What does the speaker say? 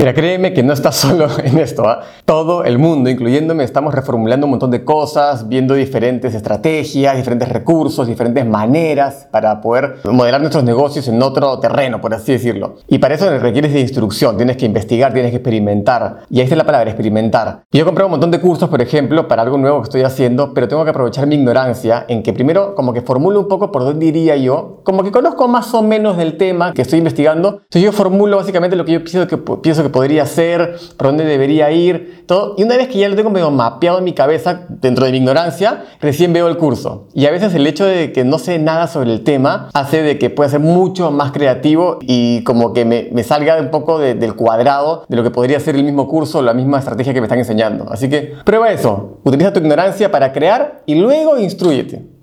Mira, créeme que no estás solo en esto. ¿ah? Todo el mundo, incluyéndome, estamos reformulando un montón de cosas, viendo diferentes estrategias, diferentes recursos, diferentes maneras para poder modelar nuestros negocios en otro terreno, por así decirlo. Y para eso requieres de instrucción, tienes que investigar, tienes que experimentar. Y ahí está la palabra, experimentar. Yo compré un montón de cursos, por ejemplo, para algo nuevo que estoy haciendo, pero tengo que aprovechar mi ignorancia en que primero como que formulo un poco por dónde diría yo, como que conozco más o menos del tema que estoy investigando, entonces yo formulo básicamente lo que yo pienso que, pienso que podría ser, por dónde debería ir, todo. Y una vez que ya lo tengo medio mapeado en mi cabeza, dentro de mi ignorancia, recién veo el curso. Y a veces el hecho de que no sé nada sobre el tema hace de que pueda ser mucho más creativo y como que me, me salga un poco del cuadrado de lo que podría ser el mismo curso o la misma estrategia que me están enseñando. Así que prueba eso. Utiliza tu ignorancia para crear y luego instruyete.